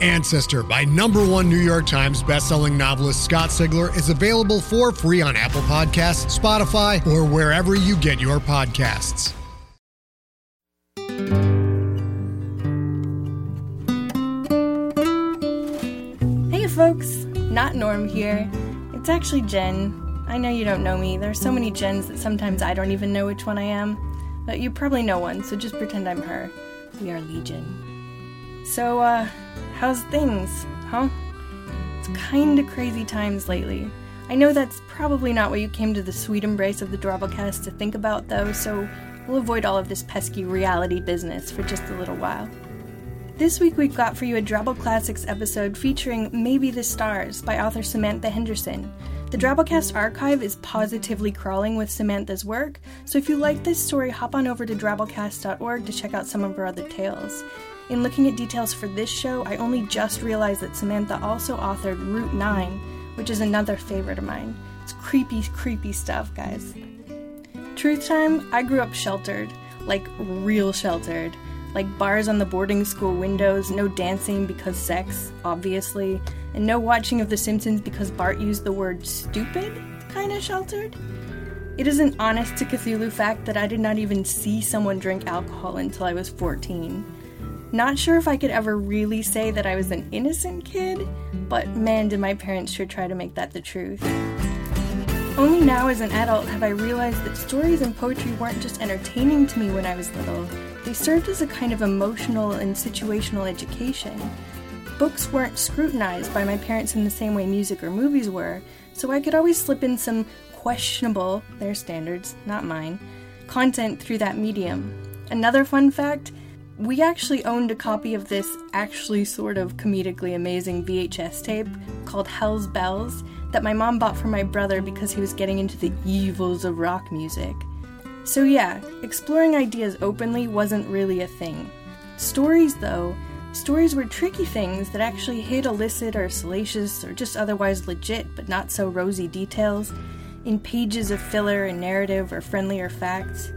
Ancestor by number one New York Times bestselling novelist Scott Sigler is available for free on Apple Podcasts, Spotify, or wherever you get your podcasts. Hey folks, not Norm here. It's actually Jen. I know you don't know me. There are so many Jens that sometimes I don't even know which one I am. But you probably know one, so just pretend I'm her. We are Legion. So, uh, how's things, huh? It's kinda crazy times lately. I know that's probably not what you came to the sweet embrace of the Drabblecast to think about, though, so we'll avoid all of this pesky reality business for just a little while. This week we've got for you a Drabble Classics episode featuring Maybe the Stars by author Samantha Henderson. The Drabblecast archive is positively crawling with Samantha's work, so if you like this story, hop on over to drabblecast.org to check out some of her other tales. In looking at details for this show, I only just realized that Samantha also authored Route 9, which is another favorite of mine. It's creepy, creepy stuff, guys. Truth time, I grew up sheltered, like real sheltered like bars on the boarding school windows, no dancing because sex, obviously, and no watching of The Simpsons because Bart used the word stupid, kinda sheltered. It is an honest to Cthulhu fact that I did not even see someone drink alcohol until I was 14. Not sure if I could ever really say that I was an innocent kid, but man, did my parents sure try to make that the truth. Only now as an adult have I realized that stories and poetry weren't just entertaining to me when I was little, they served as a kind of emotional and situational education. Books weren't scrutinized by my parents in the same way music or movies were, so I could always slip in some questionable, their standards, not mine, content through that medium. Another fun fact we actually owned a copy of this actually sort of comedically amazing VHS tape called Hell's Bells that my mom bought for my brother because he was getting into the evils of rock music. So, yeah, exploring ideas openly wasn't really a thing. Stories, though, stories were tricky things that actually hid illicit or salacious or just otherwise legit but not so rosy details in pages of filler and narrative or friendlier facts.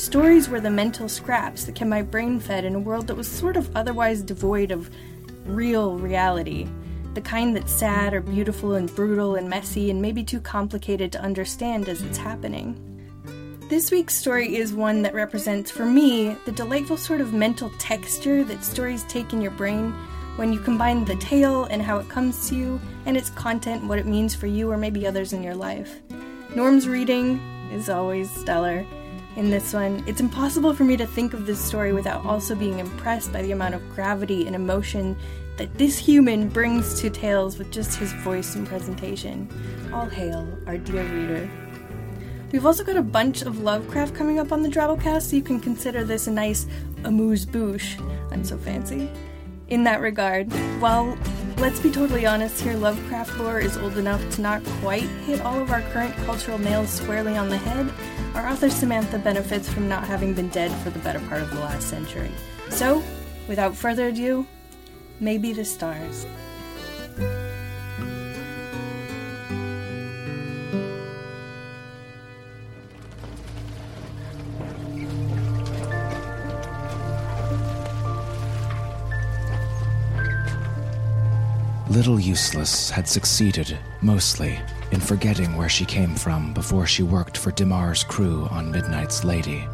Stories were the mental scraps that kept my brain fed in a world that was sort of otherwise devoid of real reality. The kind that's sad or beautiful and brutal and messy and maybe too complicated to understand as it's happening. This week's story is one that represents, for me, the delightful sort of mental texture that stories take in your brain when you combine the tale and how it comes to you, and its content, what it means for you or maybe others in your life. Norm's reading is always stellar in this one, it's impossible for me to think of this story without also being impressed by the amount of gravity and emotion that this human brings to tales with just his voice and presentation. All hail, our dear reader. We've also got a bunch of Lovecraft coming up on the Drabblecast, so you can consider this a nice amuse bouche. I'm so fancy. In that regard, while let's be totally honest here, Lovecraft lore is old enough to not quite hit all of our current cultural nails squarely on the head, our author Samantha benefits from not having been dead for the better part of the last century. So, without further ado, maybe the stars. Little Useless had succeeded, mostly, in forgetting where she came from before she worked for Dimar's crew on Midnight's Lady.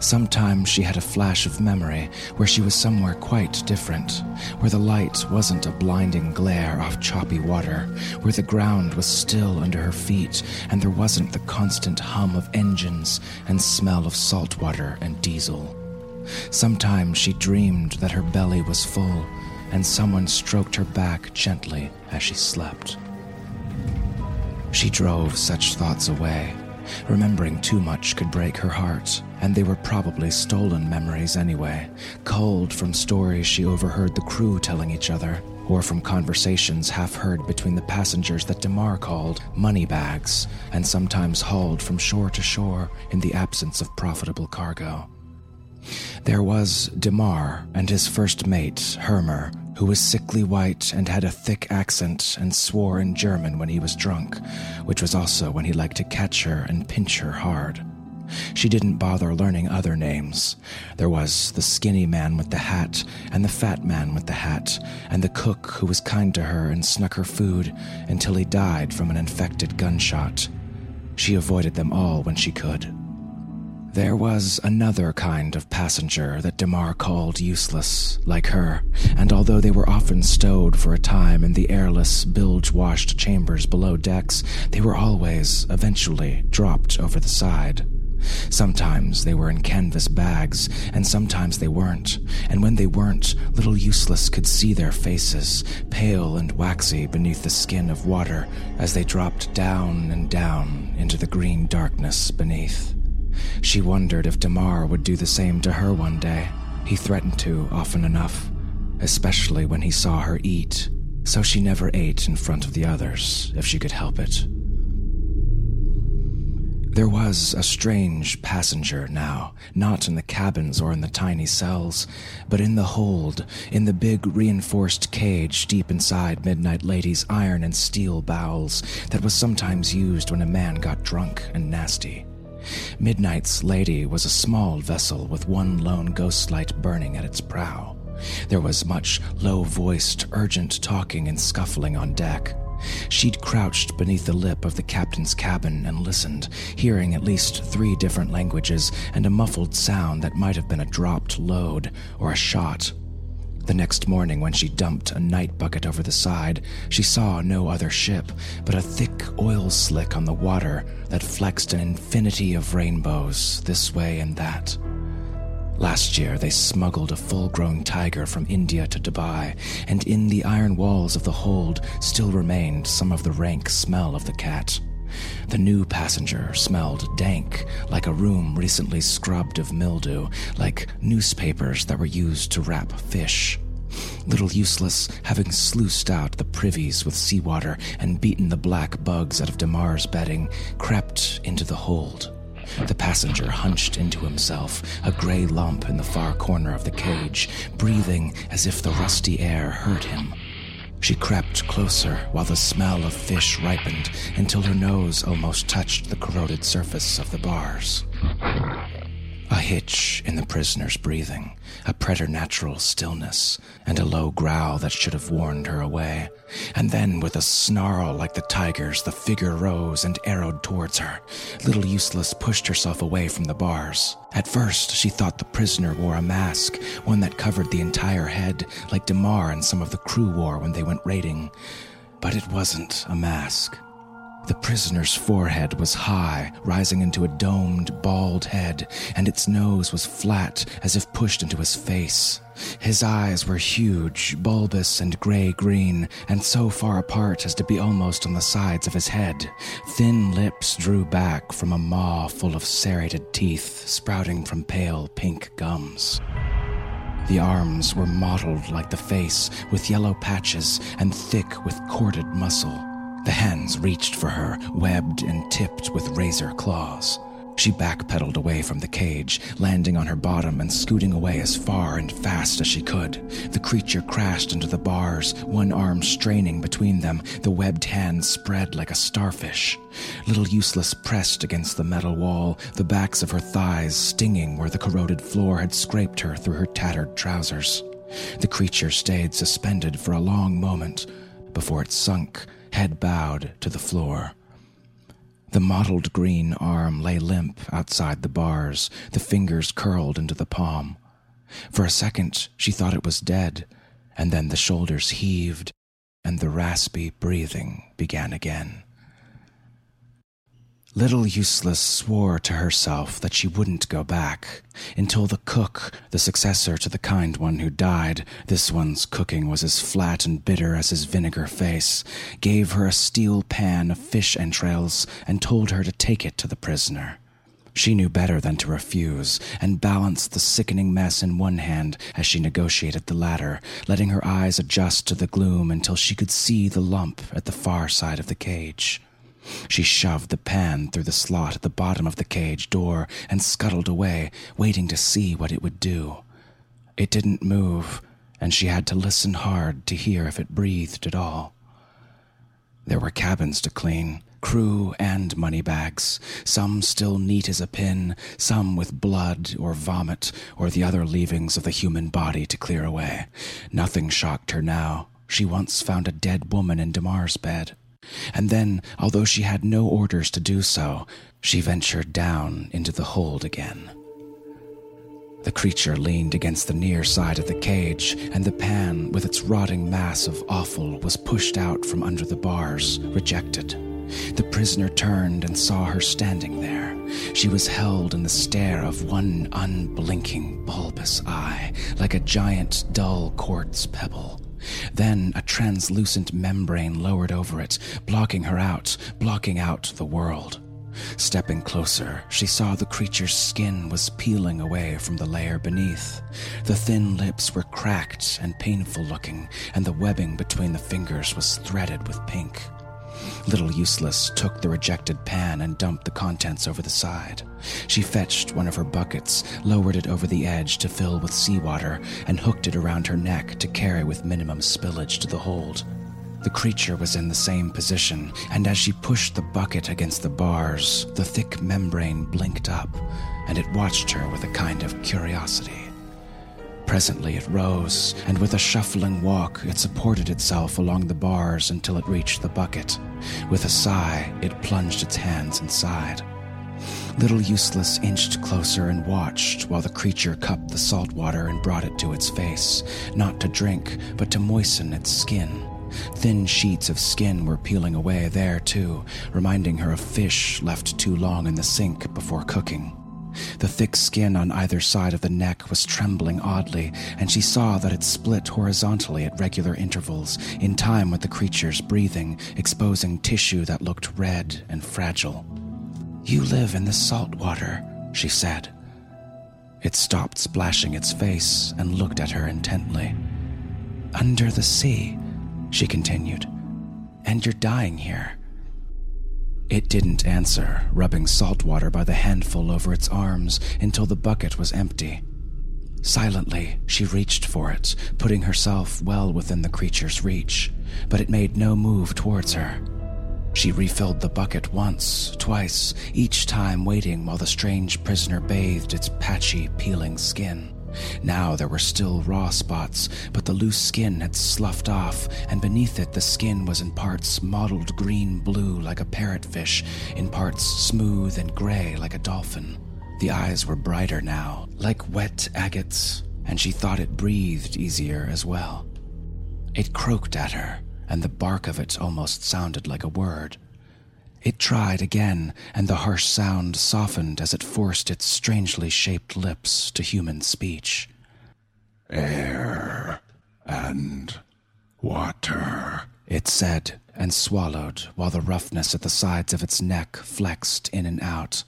Sometimes she had a flash of memory where she was somewhere quite different, where the light wasn't a blinding glare off choppy water, where the ground was still under her feet and there wasn't the constant hum of engines and smell of salt water and diesel. Sometimes she dreamed that her belly was full and someone stroked her back gently as she slept. She drove such thoughts away Remembering too much could break her heart, and they were probably stolen memories anyway, culled from stories she overheard the crew telling each other, or from conversations half heard between the passengers that DeMar called money bags, and sometimes hauled from shore to shore in the absence of profitable cargo. There was DeMar and his first mate, Hermer, who was sickly white and had a thick accent and swore in German when he was drunk, which was also when he liked to catch her and pinch her hard. She didn't bother learning other names. There was the skinny man with the hat, and the fat man with the hat, and the cook who was kind to her and snuck her food until he died from an infected gunshot. She avoided them all when she could. There was another kind of passenger that Dimar called useless, like her, and although they were often stowed for a time in the airless, bilge washed chambers below decks, they were always, eventually, dropped over the side. Sometimes they were in canvas bags, and sometimes they weren't, and when they weren't, little useless could see their faces, pale and waxy beneath the skin of water, as they dropped down and down into the green darkness beneath. She wondered if Dimar would do the same to her one day. He threatened to often enough, especially when he saw her eat, so she never ate in front of the others if she could help it. There was a strange passenger now, not in the cabins or in the tiny cells, but in the hold, in the big reinforced cage deep inside Midnight Lady's iron and steel bowels that was sometimes used when a man got drunk and nasty. Midnight's Lady was a small vessel with one lone ghost light burning at its prow. There was much low voiced, urgent talking and scuffling on deck. She'd crouched beneath the lip of the captain's cabin and listened, hearing at least three different languages and a muffled sound that might have been a dropped load or a shot the next morning, when she dumped a night bucket over the side, she saw no other ship, but a thick oil slick on the water that flexed an infinity of rainbows this way and that. Last year, they smuggled a full grown tiger from India to Dubai, and in the iron walls of the hold still remained some of the rank smell of the cat. The new passenger smelled dank, like a room recently scrubbed of mildew, like newspapers that were used to wrap fish. Little Useless, having sluiced out the privies with seawater and beaten the black bugs out of Dimar's bedding, crept into the hold. The passenger hunched into himself, a gray lump in the far corner of the cage, breathing as if the rusty air hurt him. She crept closer while the smell of fish ripened until her nose almost touched the corroded surface of the bars. A hitch in the prisoner's breathing, a preternatural stillness, and a low growl that should have warned her away. And then, with a snarl like the tiger's, the figure rose and arrowed towards her. Little Useless pushed herself away from the bars. At first, she thought the prisoner wore a mask, one that covered the entire head, like Dimar and some of the crew wore when they went raiding. But it wasn't a mask. The prisoner's forehead was high, rising into a domed, bald head, and its nose was flat, as if pushed into his face. His eyes were huge, bulbous, and gray green, and so far apart as to be almost on the sides of his head. Thin lips drew back from a maw full of serrated teeth sprouting from pale pink gums. The arms were mottled like the face, with yellow patches and thick with corded muscle. The hands reached for her, webbed and tipped with razor claws. She backpedaled away from the cage, landing on her bottom and scooting away as far and fast as she could. The creature crashed into the bars, one arm straining between them, the webbed hand spread like a starfish. Little Useless pressed against the metal wall, the backs of her thighs stinging where the corroded floor had scraped her through her tattered trousers. The creature stayed suspended for a long moment, before it sunk, head bowed, to the floor. The mottled green arm lay limp outside the bars, the fingers curled into the palm. For a second, she thought it was dead, and then the shoulders heaved, and the raspy breathing began again. Little Useless swore to herself that she wouldn't go back until the cook, the successor to the kind one who died, this one's cooking was as flat and bitter as his vinegar face, gave her a steel pan of fish entrails and told her to take it to the prisoner. She knew better than to refuse, and balanced the sickening mess in one hand as she negotiated the ladder, letting her eyes adjust to the gloom until she could see the lump at the far side of the cage. She shoved the pan through the slot at the bottom of the cage door and scuttled away, waiting to see what it would do. It didn't move, and she had to listen hard to hear if it breathed at all. There were cabins to clean, crew and money bags, some still neat as a pin, some with blood or vomit or the other leavings of the human body to clear away. Nothing shocked her now. She once found a dead woman in Demar's bed. And then, although she had no orders to do so, she ventured down into the hold again. The creature leaned against the near side of the cage, and the pan with its rotting mass of offal was pushed out from under the bars, rejected. The prisoner turned and saw her standing there. She was held in the stare of one unblinking, bulbous eye, like a giant, dull quartz pebble. Then a translucent membrane lowered over it, blocking her out, blocking out the world. Stepping closer, she saw the creature's skin was peeling away from the layer beneath. The thin lips were cracked and painful looking, and the webbing between the fingers was threaded with pink. Little Useless took the rejected pan and dumped the contents over the side. She fetched one of her buckets, lowered it over the edge to fill with seawater, and hooked it around her neck to carry with minimum spillage to the hold. The creature was in the same position, and as she pushed the bucket against the bars, the thick membrane blinked up, and it watched her with a kind of curiosity. Presently it rose, and with a shuffling walk, it supported itself along the bars until it reached the bucket. With a sigh, it plunged its hands inside. Little Useless inched closer and watched while the creature cupped the salt water and brought it to its face, not to drink, but to moisten its skin. Thin sheets of skin were peeling away there, too, reminding her of fish left too long in the sink before cooking. The thick skin on either side of the neck was trembling oddly, and she saw that it split horizontally at regular intervals, in time with the creature's breathing, exposing tissue that looked red and fragile. You live in the salt water, she said. It stopped splashing its face and looked at her intently. Under the sea, she continued, and you're dying here. It didn't answer, rubbing salt water by the handful over its arms until the bucket was empty. Silently, she reached for it, putting herself well within the creature's reach, but it made no move towards her. She refilled the bucket once, twice, each time waiting while the strange prisoner bathed its patchy, peeling skin. Now there were still raw spots, but the loose skin had sloughed off, and beneath it the skin was in parts mottled green blue like a parrotfish, in parts smooth and gray like a dolphin. The eyes were brighter now, like wet agates, and she thought it breathed easier as well. It croaked at her, and the bark of it almost sounded like a word. It tried again, and the harsh sound softened as it forced its strangely shaped lips to human speech. Air and water, it said, and swallowed while the roughness at the sides of its neck flexed in and out.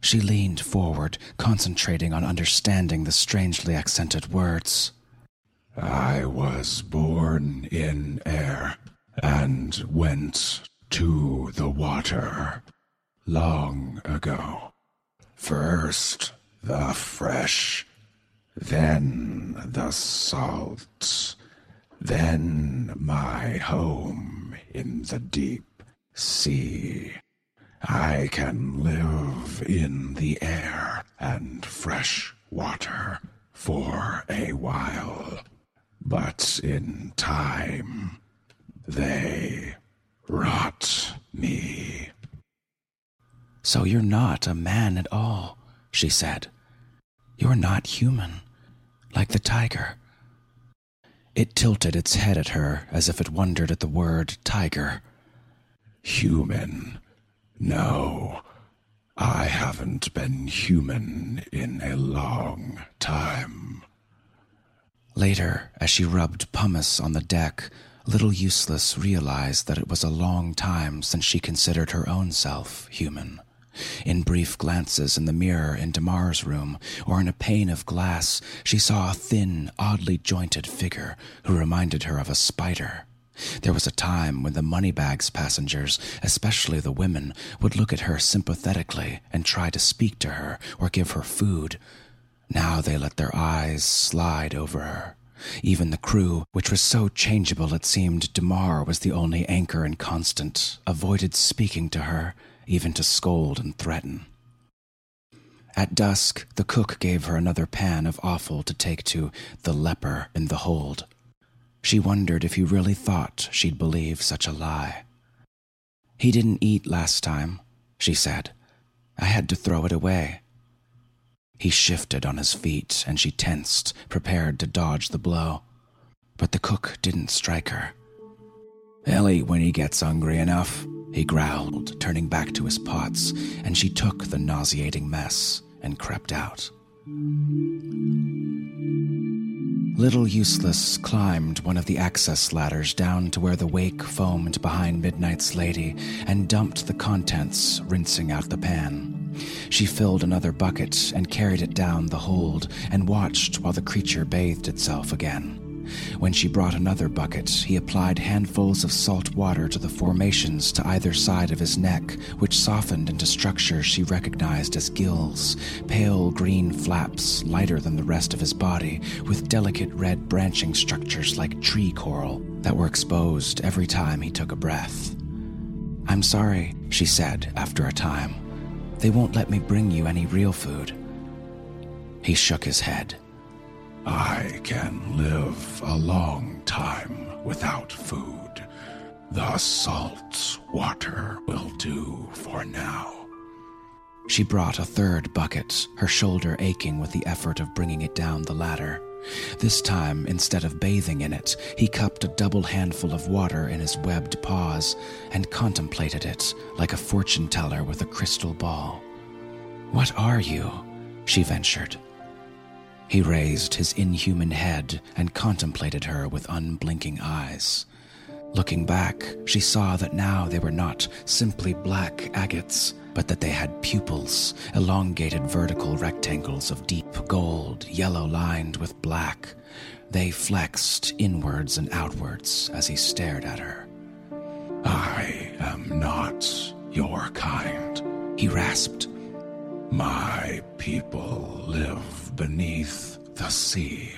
She leaned forward, concentrating on understanding the strangely accented words. I was born in air and went to the water long ago. First the fresh, then the salt, then my home in the deep sea. I can live in the air and fresh water for a while, but in time They rot me. So you're not a man at all, she said. You're not human, like the tiger. It tilted its head at her as if it wondered at the word tiger. Human? No, I haven't been human in a long time. Later, as she rubbed pumice on the deck, Little Useless realized that it was a long time since she considered her own self human. In brief glances in the mirror in Damar's room or in a pane of glass, she saw a thin, oddly jointed figure who reminded her of a spider. There was a time when the Moneybags passengers, especially the women, would look at her sympathetically and try to speak to her or give her food. Now they let their eyes slide over her. Even the crew, which was so changeable it seemed Damar was the only anchor and constant, avoided speaking to her, even to scold and threaten. At dusk, the cook gave her another pan of offal to take to the leper in the hold. She wondered if he really thought she'd believe such a lie. He didn't eat last time, she said. I had to throw it away. He shifted on his feet and she tensed, prepared to dodge the blow. But the cook didn't strike her. He'll eat when he gets hungry enough, he growled, turning back to his pots, and she took the nauseating mess and crept out. Little Useless climbed one of the access ladders down to where the wake foamed behind Midnight's Lady and dumped the contents, rinsing out the pan. She filled another bucket and carried it down the hold and watched while the creature bathed itself again. When she brought another bucket, he applied handfuls of salt water to the formations to either side of his neck, which softened into structures she recognized as gills, pale green flaps lighter than the rest of his body, with delicate red branching structures like tree coral that were exposed every time he took a breath. I'm sorry, she said after a time. They won't let me bring you any real food. He shook his head. I can live a long time without food. The salt water will do for now. She brought a third bucket, her shoulder aching with the effort of bringing it down the ladder. This time, instead of bathing in it, he cupped a double handful of water in his webbed paws and contemplated it like a fortune teller with a crystal ball. What are you? she ventured. He raised his inhuman head and contemplated her with unblinking eyes. Looking back, she saw that now they were not simply black agates, but that they had pupils, elongated vertical rectangles of deep gold, yellow lined with black. They flexed inwards and outwards as he stared at her. I am not your kind, he rasped. My people live beneath the sea.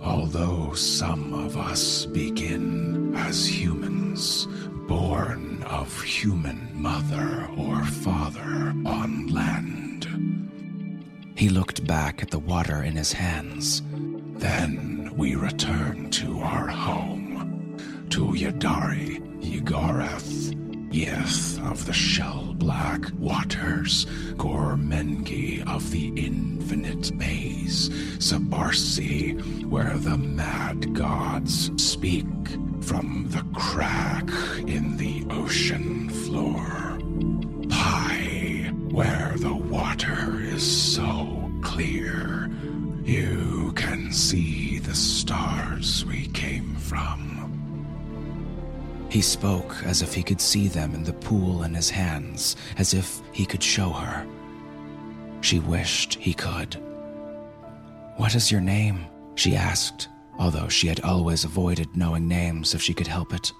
Although some of us begin as humans, born of human mother or father on land. He looked back at the water in his hands. Then we return to our home, to Yadari, Yigarath, Yeth of the shell black waters, Gormengi of the infinite maze, Sabarsi, where the mad gods speak from the crack in the ocean floor. Pi, where the water is so clear, you can see the stars we came from. He spoke as if he could see them in the pool in his hands, as if he could show her. She wished he could. What is your name? she asked, although she had always avoided knowing names if she could help it.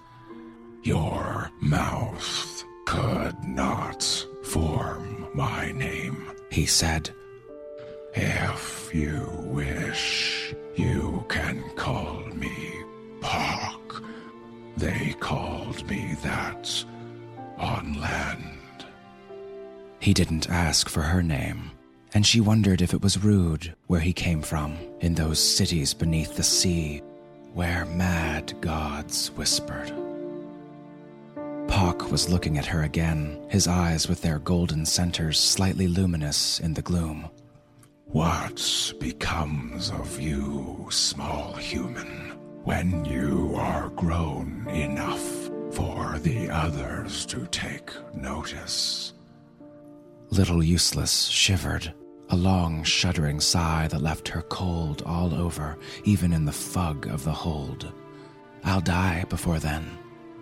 Your mouth could not form my name, he said. If you wish, you can call me Pock. They called me that on land. He didn't ask for her name, and she wondered if it was rude where he came from, in those cities beneath the sea, where mad gods whispered. Pock was looking at her again, his eyes with their golden centers slightly luminous in the gloom. What becomes of you, small human, when you are grown enough for the others to take notice? Little Useless shivered, a long, shuddering sigh that left her cold all over, even in the fug of the hold. I'll die before then,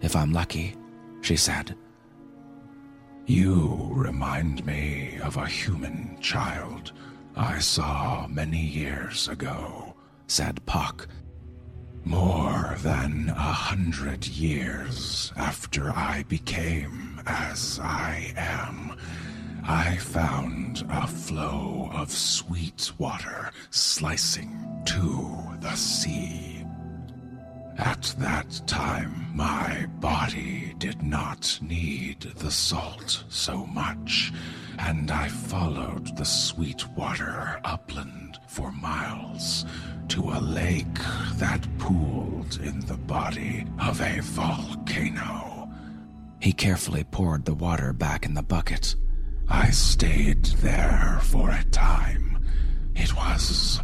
if I'm lucky, she said. You remind me of a human child I saw many years ago, said Pock. More than a hundred years after I became as I am, I found a flow of sweet water slicing to the sea. At that time, my body did not need the salt so much, and I followed the sweet water upland for miles to a lake that pooled in the body of a volcano. He carefully poured the water back in the bucket. I stayed there for a time. It was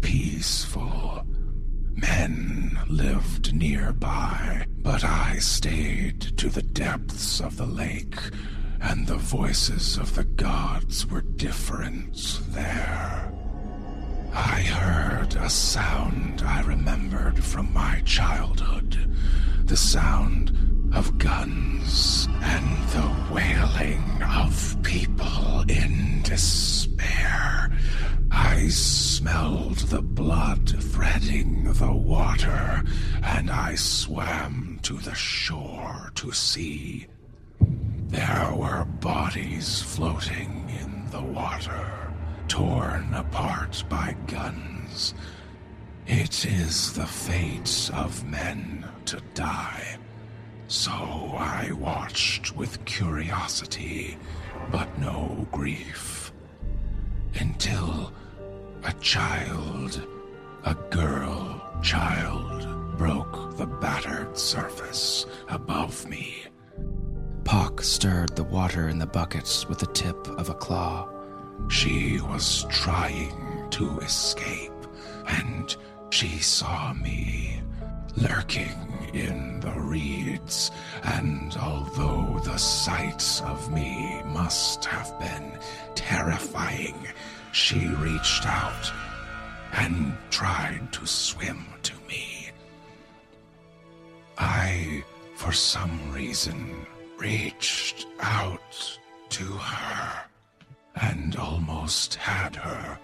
peaceful Men lived nearby, but I stayed to the depths of the lake, and the voices of the gods were different there. I heard a sound I remembered from my childhood the sound of guns and the wailing of people in despair. I smelled the blood threading the water, and I swam to the shore to see. There were bodies floating in the water, torn apart by guns. It is the fate of men to die. So I watched with curiosity, but no grief. Until a child, a girl child, broke the battered surface above me. Pock stirred the water in the buckets with the tip of a claw. She was trying to escape, and she saw me lurking in the reeds, and although the sight of me must have been terrifying, she reached out and tried to swim to me. I, for some reason, reached out to her and almost had her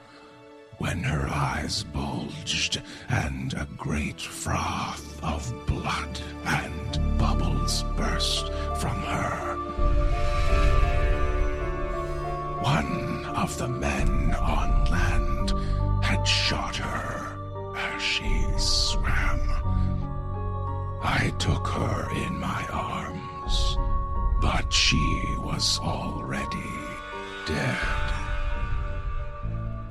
when her eyes bulged and a great froth of blood and bubbles burst from her. One of the men on land had shot her as she swam. I took her in my arms, but she was already dead.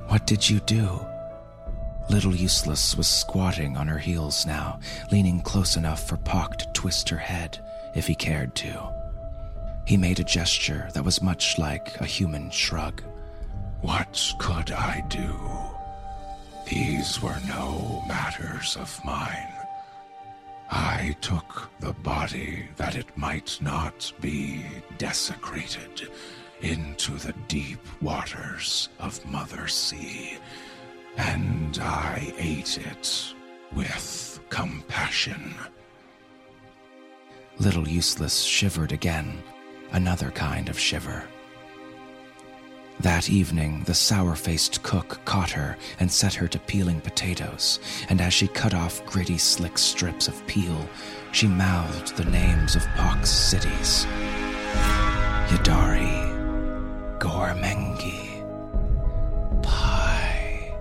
What did you do? Little Useless was squatting on her heels now, leaning close enough for Pock to twist her head if he cared to. He made a gesture that was much like a human shrug. What could I do? These were no matters of mine. I took the body that it might not be desecrated into the deep waters of Mother Sea, and I ate it with compassion. Little Useless shivered again, another kind of shiver. That evening, the sour faced cook caught her and set her to peeling potatoes, and as she cut off gritty, slick strips of peel, she mouthed the names of Pock's cities Yadari, Gormengi, pie.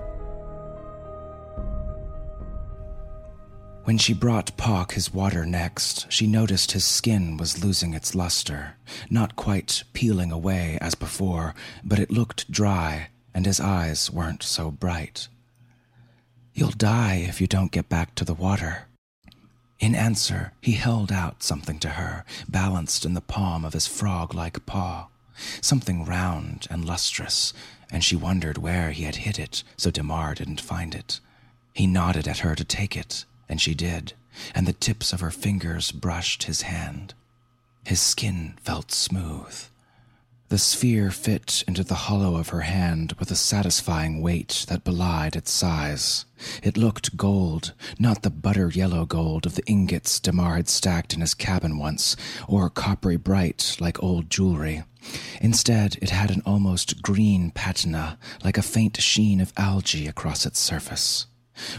When she brought Pock his water next, she noticed his skin was losing its luster, not quite peeling away as before, but it looked dry, and his eyes weren't so bright. You'll die if you don't get back to the water. In answer, he held out something to her, balanced in the palm of his frog like paw. Something round and lustrous, and she wondered where he had hid it so Damar didn't find it. He nodded at her to take it, and she did, and the tips of her fingers brushed his hand. His skin felt smooth. The sphere fit into the hollow of her hand with a satisfying weight that belied its size. It looked gold, not the butter yellow gold of the ingots Damar had stacked in his cabin once, or coppery bright like old jewelry. Instead, it had an almost green patina, like a faint sheen of algae across its surface.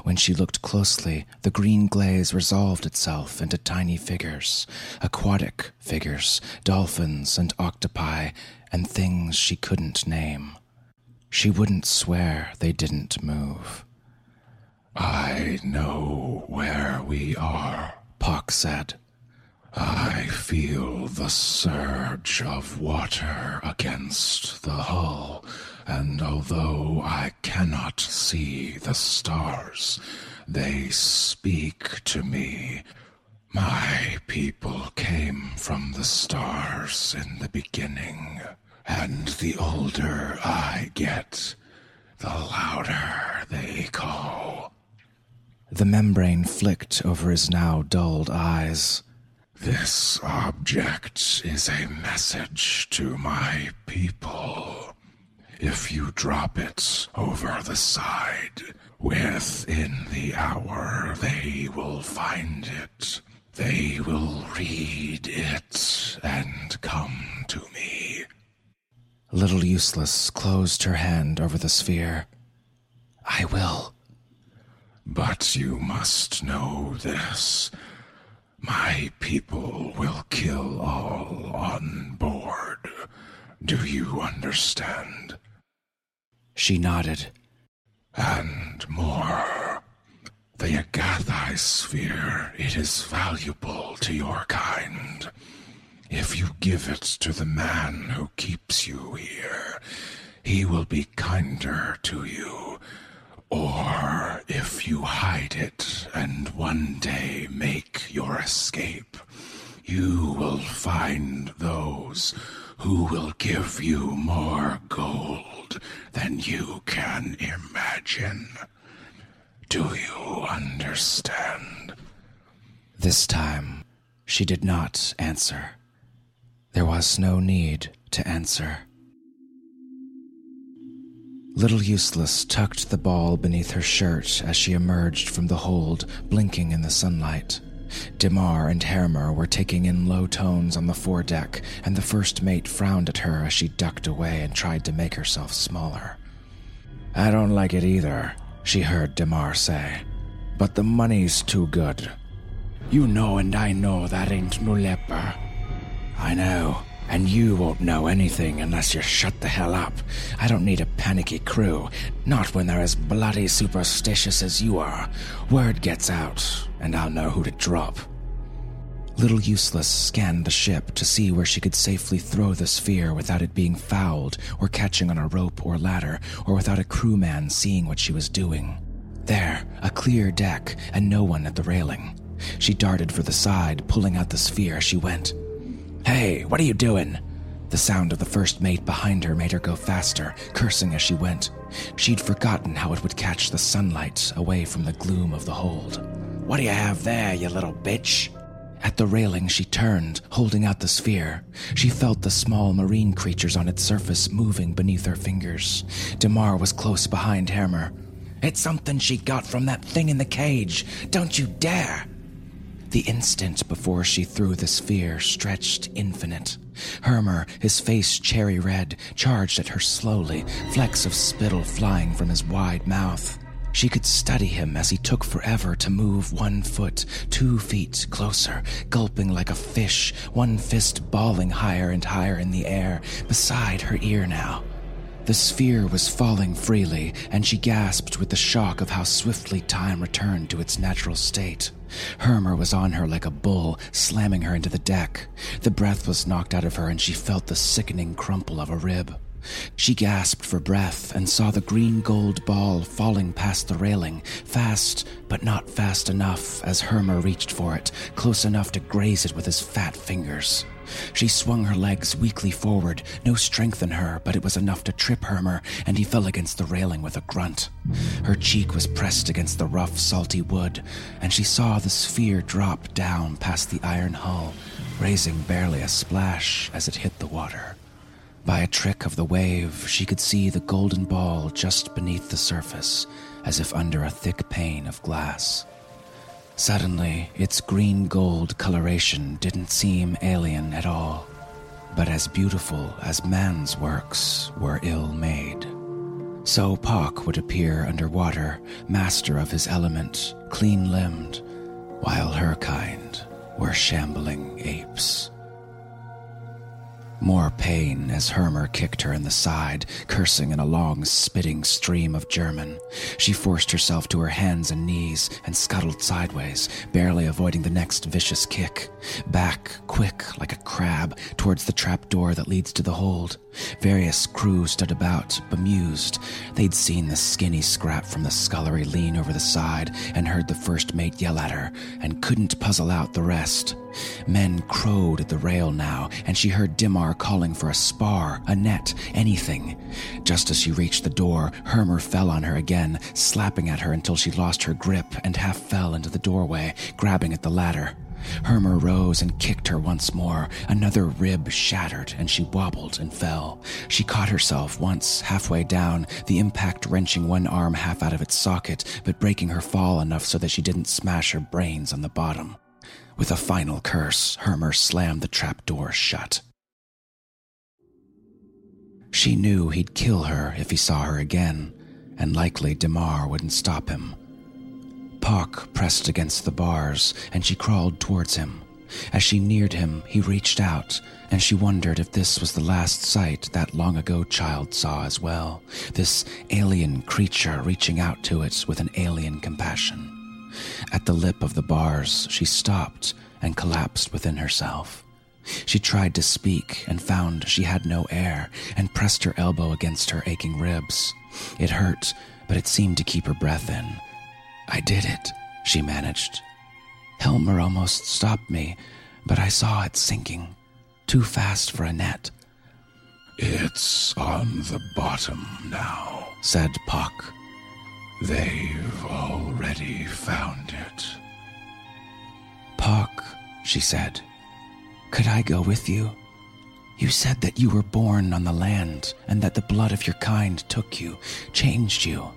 When she looked closely, the green glaze resolved itself into tiny figures, aquatic figures, dolphins and octopi, and things she couldn't name. She wouldn't swear they didn't move. I know where we are, Pock said. I feel the surge of water against the hull, and although I cannot see the stars, they speak to me. My people came from the stars in the beginning, and the older I get, the louder they call. The membrane flicked over his now dulled eyes. This object is a message to my people. If you drop it over the side, within the hour they will find it. They will read it and come to me. Little Useless closed her hand over the sphere. I will. But you must know this. My people will kill all on board. Do you understand? She nodded. And more. The Agathai sphere, it is valuable to your kind. If you give it to the man who keeps you here, he will be kinder to you. Or if you hide it and one day make your escape, you will find those who will give you more gold than you can imagine. Do you understand? This time, she did not answer. There was no need to answer. Little Useless tucked the ball beneath her shirt as she emerged from the hold, blinking in the sunlight. Dimar and Hermer were taking in low tones on the foredeck, and the first mate frowned at her as she ducked away and tried to make herself smaller. I don't like it either, she heard Dimar say. But the money's too good. You know and I know that ain't no leper. I know. And you won't know anything unless you shut the hell up. I don't need a panicky crew. Not when they're as bloody superstitious as you are. Word gets out, and I'll know who to drop. Little Useless scanned the ship to see where she could safely throw the sphere without it being fouled or catching on a rope or ladder, or without a crewman seeing what she was doing. There, a clear deck, and no one at the railing. She darted for the side, pulling out the sphere as she went. Hey, what are you doing? The sound of the first mate behind her made her go faster, cursing as she went. She'd forgotten how it would catch the sunlight away from the gloom of the hold. What do you have there, you little bitch? At the railing, she turned, holding out the sphere. She felt the small marine creatures on its surface moving beneath her fingers. Damar was close behind Hermer. It's something she got from that thing in the cage. Don't you dare! The instant before she threw the sphere stretched infinite. Hermer, his face cherry red, charged at her slowly, flecks of spittle flying from his wide mouth. She could study him as he took forever to move one foot, two feet closer, gulping like a fish, one fist balling higher and higher in the air, beside her ear now. The sphere was falling freely, and she gasped with the shock of how swiftly time returned to its natural state. Hermer was on her like a bull, slamming her into the deck. The breath was knocked out of her, and she felt the sickening crumple of a rib. She gasped for breath and saw the green gold ball falling past the railing, fast but not fast enough as Hermer reached for it, close enough to graze it with his fat fingers. She swung her legs weakly forward, no strength in her, but it was enough to trip Hermer, and he fell against the railing with a grunt. Her cheek was pressed against the rough, salty wood, and she saw the sphere drop down past the iron hull, raising barely a splash as it hit the water. By a trick of the wave, she could see the golden ball just beneath the surface, as if under a thick pane of glass. Suddenly, its green gold coloration didn't seem alien at all, but as beautiful as man's works were ill made. So Pock would appear underwater, master of his element, clean limbed, while her kind were shambling apes. More pain as Hermer kicked her in the side, cursing in a long, spitting stream of German. She forced herself to her hands and knees and scuttled sideways, barely avoiding the next vicious kick. Back, quick, like a crab, towards the trap door that leads to the hold. Various crew stood about, bemused. They'd seen the skinny scrap from the scullery lean over the side and heard the first mate yell at her, and couldn't puzzle out the rest. Men crowed at the rail now, and she heard Dimar calling for a spar, a net, anything. Just as she reached the door, Hermer fell on her again, slapping at her until she lost her grip and half fell into the doorway, grabbing at the ladder. Hermer rose and kicked her once more. Another rib shattered, and she wobbled and fell. She caught herself once, halfway down, the impact wrenching one arm half out of its socket, but breaking her fall enough so that she didn't smash her brains on the bottom. With a final curse, Hermer slammed the trap door shut. She knew he'd kill her if he saw her again, and likely Dimar wouldn't stop him. Pock pressed against the bars, and she crawled towards him. As she neared him, he reached out, and she wondered if this was the last sight that long ago child saw as well. This alien creature reaching out to it with an alien compassion. At the lip of the bars, she stopped and collapsed within herself. She tried to speak and found she had no air and pressed her elbow against her aching ribs. It hurt, but it seemed to keep her breath in. I did it, she managed. Hermer almost stopped me, but I saw it sinking. Too fast for a net. It's on the bottom now, said Puck. They've already found it. Puck, she said, could I go with you? You said that you were born on the land and that the blood of your kind took you, changed you.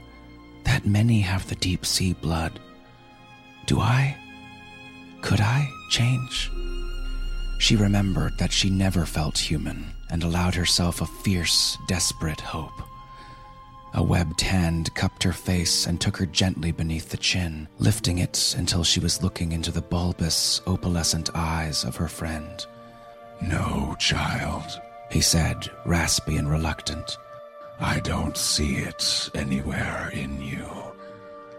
That many have the deep sea blood. Do I? Could I change? She remembered that she never felt human and allowed herself a fierce, desperate hope. A webbed hand cupped her face and took her gently beneath the chin, lifting it until she was looking into the bulbous, opalescent eyes of her friend. No, child, he said, raspy and reluctant. I don't see it anywhere in you.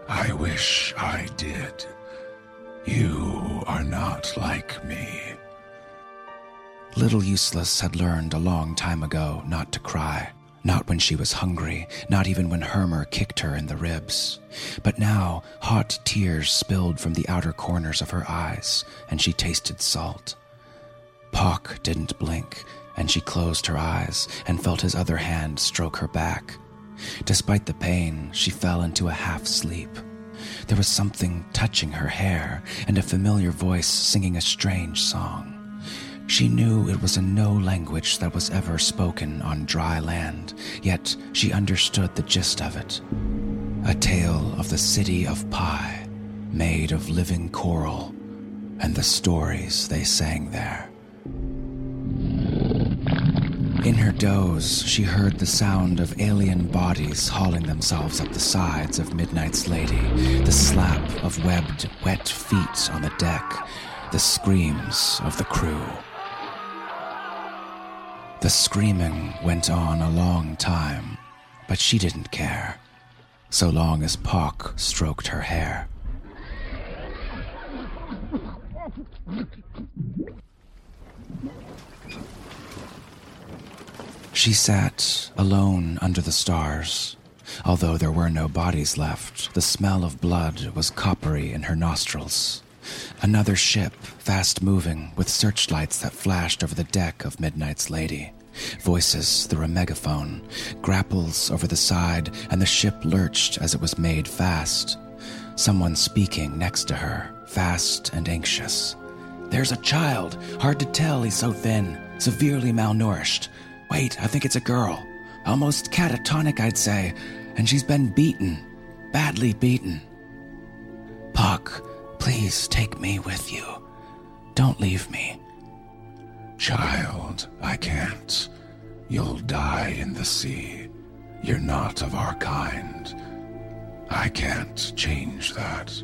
I wish I did. You are not like me. Little Useless had learned a long time ago not to cry. Not when she was hungry, not even when Hermer kicked her in the ribs. But now, hot tears spilled from the outer corners of her eyes, and she tasted salt. Pock didn't blink, and she closed her eyes and felt his other hand stroke her back. Despite the pain, she fell into a half sleep. There was something touching her hair and a familiar voice singing a strange song. She knew it was a no language that was ever spoken on dry land, yet she understood the gist of it. A tale of the city of Pi, made of living coral, and the stories they sang there. In her doze, she heard the sound of alien bodies hauling themselves up the sides of Midnight's Lady, the slap of webbed, wet feet on the deck, the screams of the crew. The screaming went on a long time, but she didn't care, so long as Pock stroked her hair. She sat alone under the stars. Although there were no bodies left, the smell of blood was coppery in her nostrils. Another ship, fast moving, with searchlights that flashed over the deck of Midnight's Lady. Voices through a megaphone, grapples over the side, and the ship lurched as it was made fast. Someone speaking next to her, fast and anxious. There's a child. Hard to tell, he's so thin, severely malnourished. Wait, I think it's a girl. Almost catatonic, I'd say, and she's been beaten. Badly beaten. Puck, please take me with you. Don't leave me. Child, I can't. You'll die in the sea. You're not of our kind. I can't change that.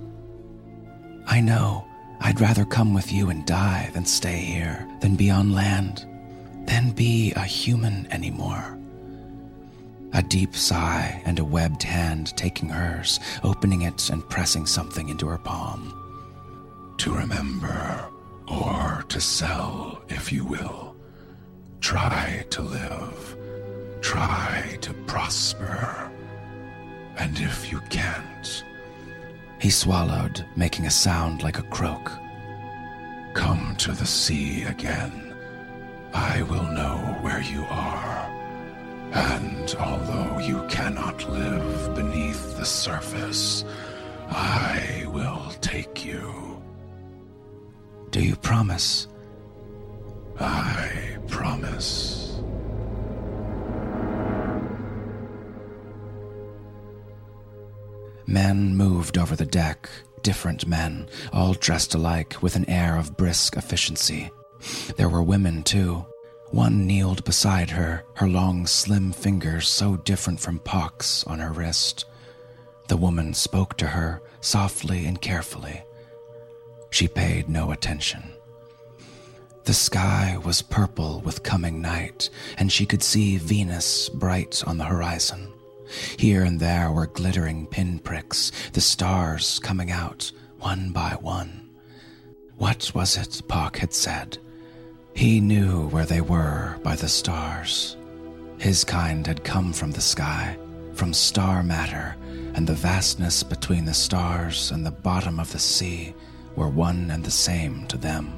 I know. I'd rather come with you and die than stay here, than be on land, than be a human anymore. A deep sigh and a webbed hand taking hers, opening it and pressing something into her palm. To remember, or to sell, if you will. Try to live. Try to prosper. And if you can't, He swallowed, making a sound like a croak. come to the sea again. I will know where you are. And although you cannot live beneath the surface, I will take you. Do you promise? I promise. Men moved over the deck, different men, all dressed alike with an air of brisk efficiency. There were women, too. One kneeled beside her, her long, slim fingers so different from Pock's on her wrist. The woman spoke to her softly and carefully. She paid no attention. The sky was purple with coming night, and she could see Venus bright on the horizon. Here and there were glittering pinpricks, the stars coming out one by one. What was it Pock had said? He knew where they were by the stars. His kind had come from the sky, from star matter, and the vastness between the stars and the bottom of the sea were one and the same to them.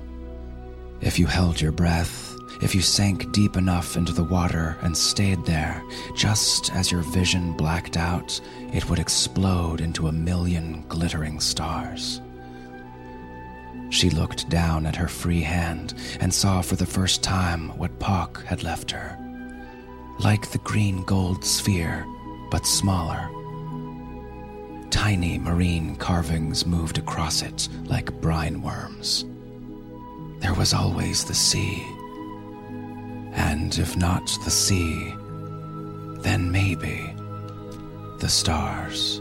If you held your breath, if you sank deep enough into the water and stayed there, just as your vision blacked out, it would explode into a million glittering stars. She looked down at her free hand and saw for the first time what Pock had left her. Like the green gold sphere, but smaller. Tiny marine carvings moved across it like brine worms. There was always the sea. And if not the sea, then maybe the stars.